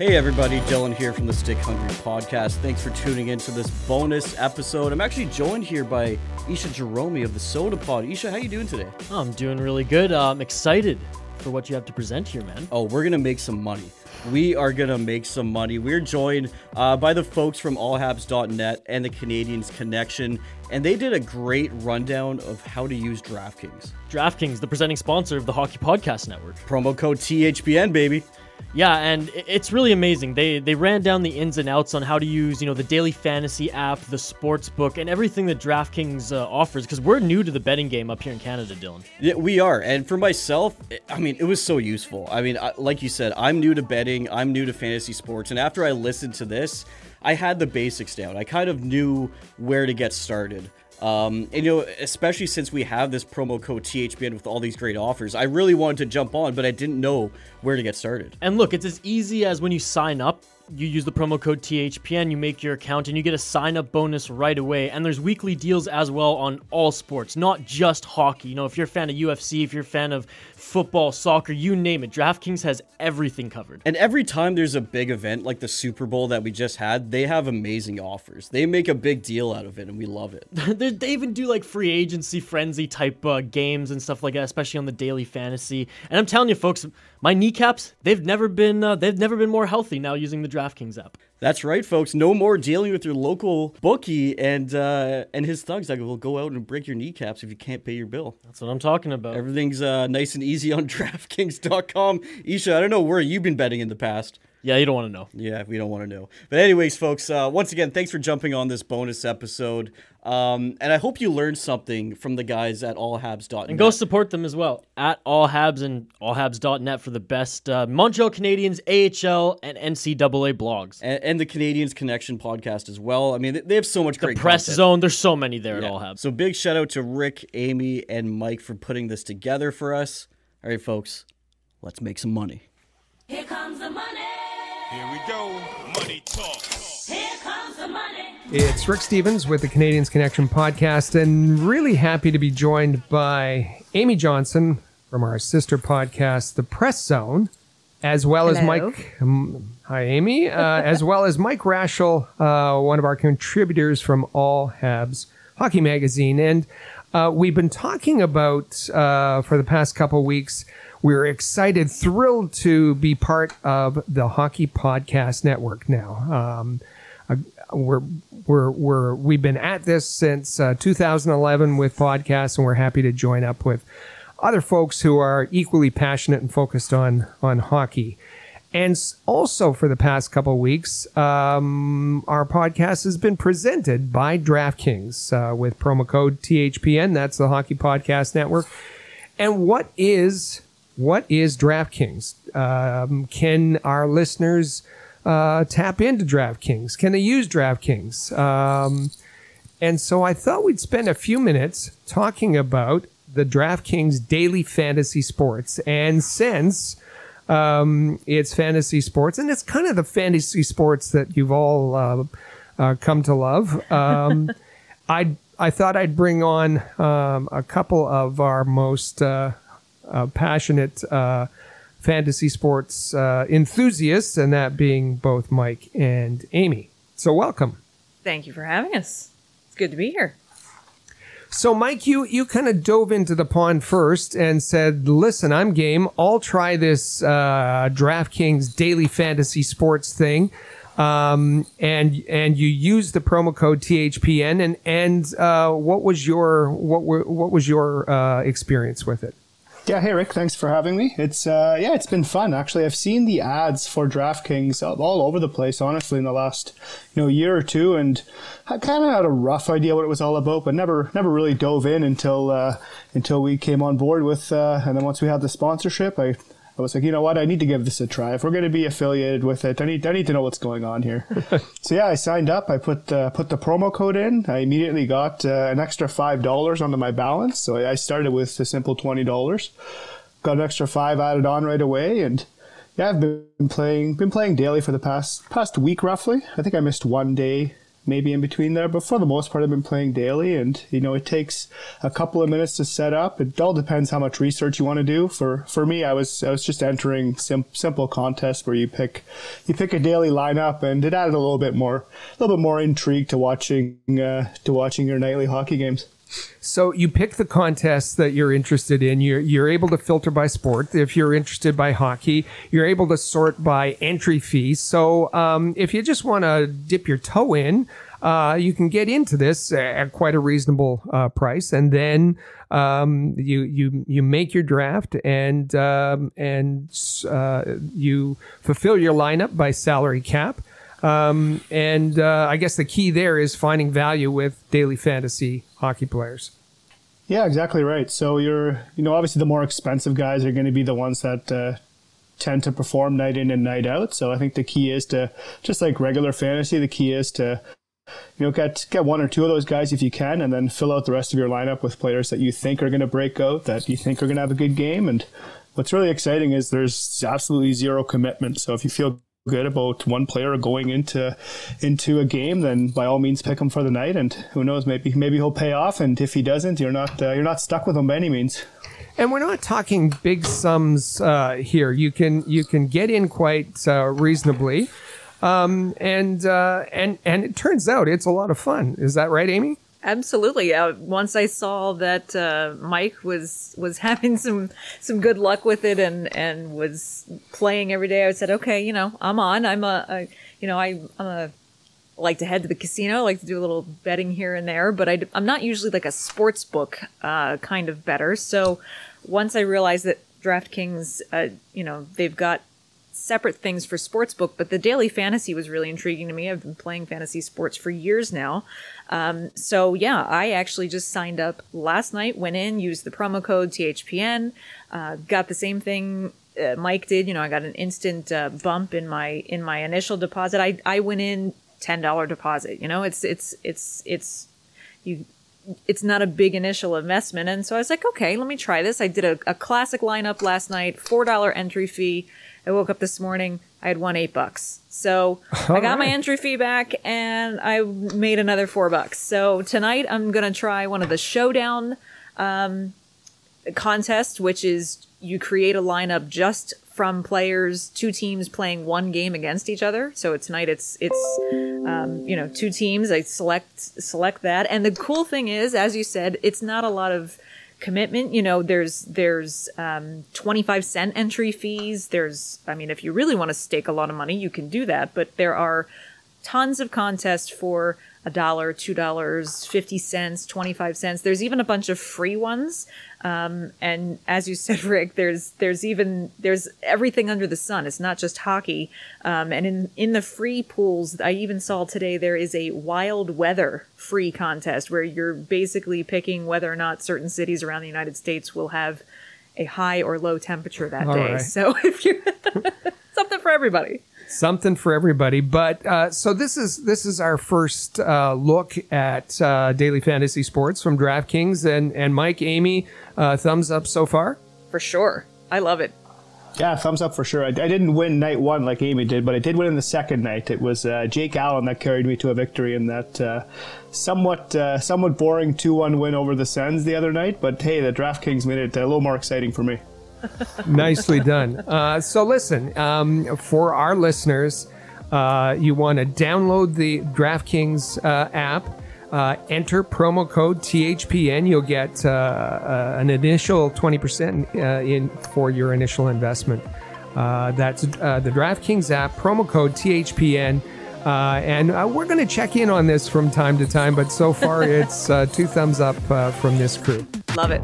Hey everybody, Dylan here from the Stick Hungry Podcast. Thanks for tuning in to this bonus episode. I'm actually joined here by Isha Jerome of the Soda Pod. Isha, how are you doing today? Oh, I'm doing really good. Uh, I'm excited for what you have to present here, man. Oh, we're gonna make some money. We are gonna make some money. We're joined uh, by the folks from allhabs.net and the Canadiens Connection, and they did a great rundown of how to use DraftKings. DraftKings, the presenting sponsor of the Hockey Podcast Network. Promo code THPN, baby. Yeah, and it's really amazing. They they ran down the ins and outs on how to use, you know, the daily fantasy app, the sports book, and everything that DraftKings uh, offers. Because we're new to the betting game up here in Canada, Dylan. Yeah, we are. And for myself, I mean, it was so useful. I mean, like you said, I'm new to betting. I'm new to fantasy sports, and after I listened to this, I had the basics down. I kind of knew where to get started. Um, and you know, especially since we have this promo code THPN with all these great offers, I really wanted to jump on, but I didn't know where to get started. And look, it's as easy as when you sign up, you use the promo code THPN, you make your account, and you get a sign up bonus right away. And there's weekly deals as well on all sports, not just hockey. You know, if you're a fan of UFC, if you're a fan of football, soccer, you name it. DraftKings has everything covered. And every time there's a big event like the Super Bowl that we just had, they have amazing offers. They make a big deal out of it, and we love it. they even do like free agency frenzy type uh, games and stuff like that, especially on the daily fantasy. And I'm telling you, folks, my kneecaps they've never been uh, they've never been more healthy now using the DraftKings app. That's right, folks. No more dealing with your local bookie and uh, and his thugs that will go out and break your kneecaps if you can't pay your bill. That's what I'm talking about. Everything's uh, nice and easy on DraftKings.com. Isha, I don't know where you've been betting in the past. Yeah, you don't want to know. Yeah, we don't want to know. But anyways, folks, uh, once again, thanks for jumping on this bonus episode. Um, and I hope you learned something from the guys at allhabs.net. And go support them as well at allhabs and allhabs.net for the best uh, Montreal Canadiens, AHL, and NCAA blogs. And, and, the Canadiens Connection podcast as well. I mean, they have so much the great press content. zone. There's so many there yeah. at allhabs. So big shout out to Rick, Amy, and Mike for putting this together for us. All right, folks, let's make some money. Here comes money. Here we go. Money talk. Here comes the money. It's Rick Stevens with the Canadiens Connection podcast, and really happy to be joined by Amy Johnson from our sister podcast, The Press Zone, as well Hello. as Mike. Um, hi, Amy. Uh, as well as Mike Rashel, uh, one of our contributors from All Habs Hockey Magazine. And uh, we've been talking about uh, for the past couple weeks. We're excited, thrilled to be part of the Hockey Podcast Network now. Um, uh, we're we're we're we've been at this since uh, 2011 with podcasts, and we're happy to join up with other folks who are equally passionate and focused on on hockey. And also for the past couple weeks, um, our podcast has been presented by DraftKings uh, with promo code THPN. That's the Hockey Podcast Network. And what is what is DraftKings? Um, can our listeners uh, tap into DraftKings? Can they use DraftKings? Um, and so I thought we'd spend a few minutes talking about the DraftKings daily fantasy sports. And since um, it's fantasy sports, and it's kind of the fantasy sports that you've all uh, uh, come to love, um, I I thought I'd bring on um, a couple of our most uh, uh, passionate uh, fantasy sports uh, enthusiasts, and that being both Mike and Amy. So, welcome. Thank you for having us. It's good to be here. So, Mike, you you kind of dove into the pond first and said, "Listen, I'm game. I'll try this uh, DraftKings daily fantasy sports thing." Um, and and you used the promo code THPN. And and uh, what was your what were what was your uh, experience with it? Yeah, hey Rick, thanks for having me. It's uh, yeah, it's been fun actually. I've seen the ads for DraftKings all over the place, honestly, in the last you know year or two, and I kind of had a rough idea what it was all about, but never never really dove in until uh, until we came on board with, uh, and then once we had the sponsorship, I. I was like, you know what? I need to give this a try. If we're going to be affiliated with it, I need I need to know what's going on here. so yeah, I signed up. I put uh, put the promo code in. I immediately got uh, an extra five dollars onto my balance. So I started with a simple twenty dollars. Got an extra five added on right away, and yeah, I've been playing been playing daily for the past past week roughly. I think I missed one day maybe in between there. But for the most part, I've been playing daily, and you know, it takes a couple of minutes to set up. It all depends how much research you want to do. For for me, I was I was just entering sim- simple contests where you pick you pick a daily lineup, and it added a little bit more a little bit more intrigue to watching uh, to watching your nightly hockey games. So you pick the contests that you're interested in. You're you're able to filter by sport. If you're interested by hockey, you're able to sort by entry fees. So um, if you just want to dip your toe in, uh, you can get into this at quite a reasonable uh, price, and then um, you you you make your draft and um, and uh, you fulfill your lineup by salary cap. Um, and uh, I guess the key there is finding value with daily fantasy hockey players. Yeah, exactly right. So you're, you know, obviously the more expensive guys are going to be the ones that uh, tend to perform night in and night out. So I think the key is to, just like regular fantasy, the key is to, you know, get get one or two of those guys if you can, and then fill out the rest of your lineup with players that you think are going to break out, that you think are going to have a good game. And what's really exciting is there's absolutely zero commitment. So if you feel good about one player going into into a game, then by all means pick him for the night. And who knows, maybe maybe he'll pay off. And if he doesn't, you're not uh, you're not stuck with him by any means. And we're not talking big sums uh, here. You can you can get in quite uh, reasonably, um, and uh, and and it turns out it's a lot of fun. Is that right, Amy? Absolutely. Uh, once I saw that uh, Mike was was having some some good luck with it and and was playing every day, I said, okay, you know, I'm on. I'm a, a you know, I, I'm a like to head to the casino. I like to do a little betting here and there, but I, am not usually like a sports book uh, kind of better. So once I realized that DraftKings, uh, you know, they've got separate things for sportsbook, but the daily fantasy was really intriguing to me. I've been playing fantasy sports for years now. Um, so yeah, I actually just signed up last night, went in, used the promo code THPN, uh, got the same thing uh, Mike did. You know, I got an instant uh, bump in my in my initial deposit. I I went in ten dollar deposit. You know, it's it's it's it's you it's not a big initial investment. And so I was like, okay, let me try this. I did a, a classic lineup last night, $4 entry fee. I woke up this morning, I had won eight bucks. So All I got my entry fee back and I made another four bucks. So tonight I'm going to try one of the showdown um, contests, which is you create a lineup just from players, two teams playing one game against each other. So tonight it's it's um, you know two teams. I select select that, and the cool thing is, as you said, it's not a lot of commitment. You know, there's there's um, 25 cent entry fees. There's, I mean, if you really want to stake a lot of money, you can do that. But there are tons of contests for a dollar, two dollars, fifty cents, twenty-five cents. There's even a bunch of free ones. Um, and as you said, Rick, there's there's even there's everything under the sun. It's not just hockey. Um, and in in the free pools, I even saw today there is a wild weather free contest where you're basically picking whether or not certain cities around the United States will have a high or low temperature that All day. right. So if you something for everybody. Something for everybody. But uh, so this is this is our first uh, look at uh, daily fantasy sports from DraftKings and and Mike, Amy, uh, thumbs up so far. For sure. I love it. Yeah, thumbs up for sure. I, I didn't win night one like Amy did, but I did win in the second night. It was uh, Jake Allen that carried me to a victory in that uh, somewhat uh, somewhat boring two one win over the Sens the other night. But hey, the DraftKings made it a little more exciting for me. Nicely done. Uh, so listen, um, for our listeners, uh, you want to download the DraftKings uh, app. Uh, enter promo code THPN. You'll get uh, uh, an initial 20% uh, in for your initial investment. Uh, that's uh, the DraftKings app, promo code THPN. Uh, and uh, we're going to check in on this from time to time, but so far it's uh, two thumbs up uh, from this crew. Love it.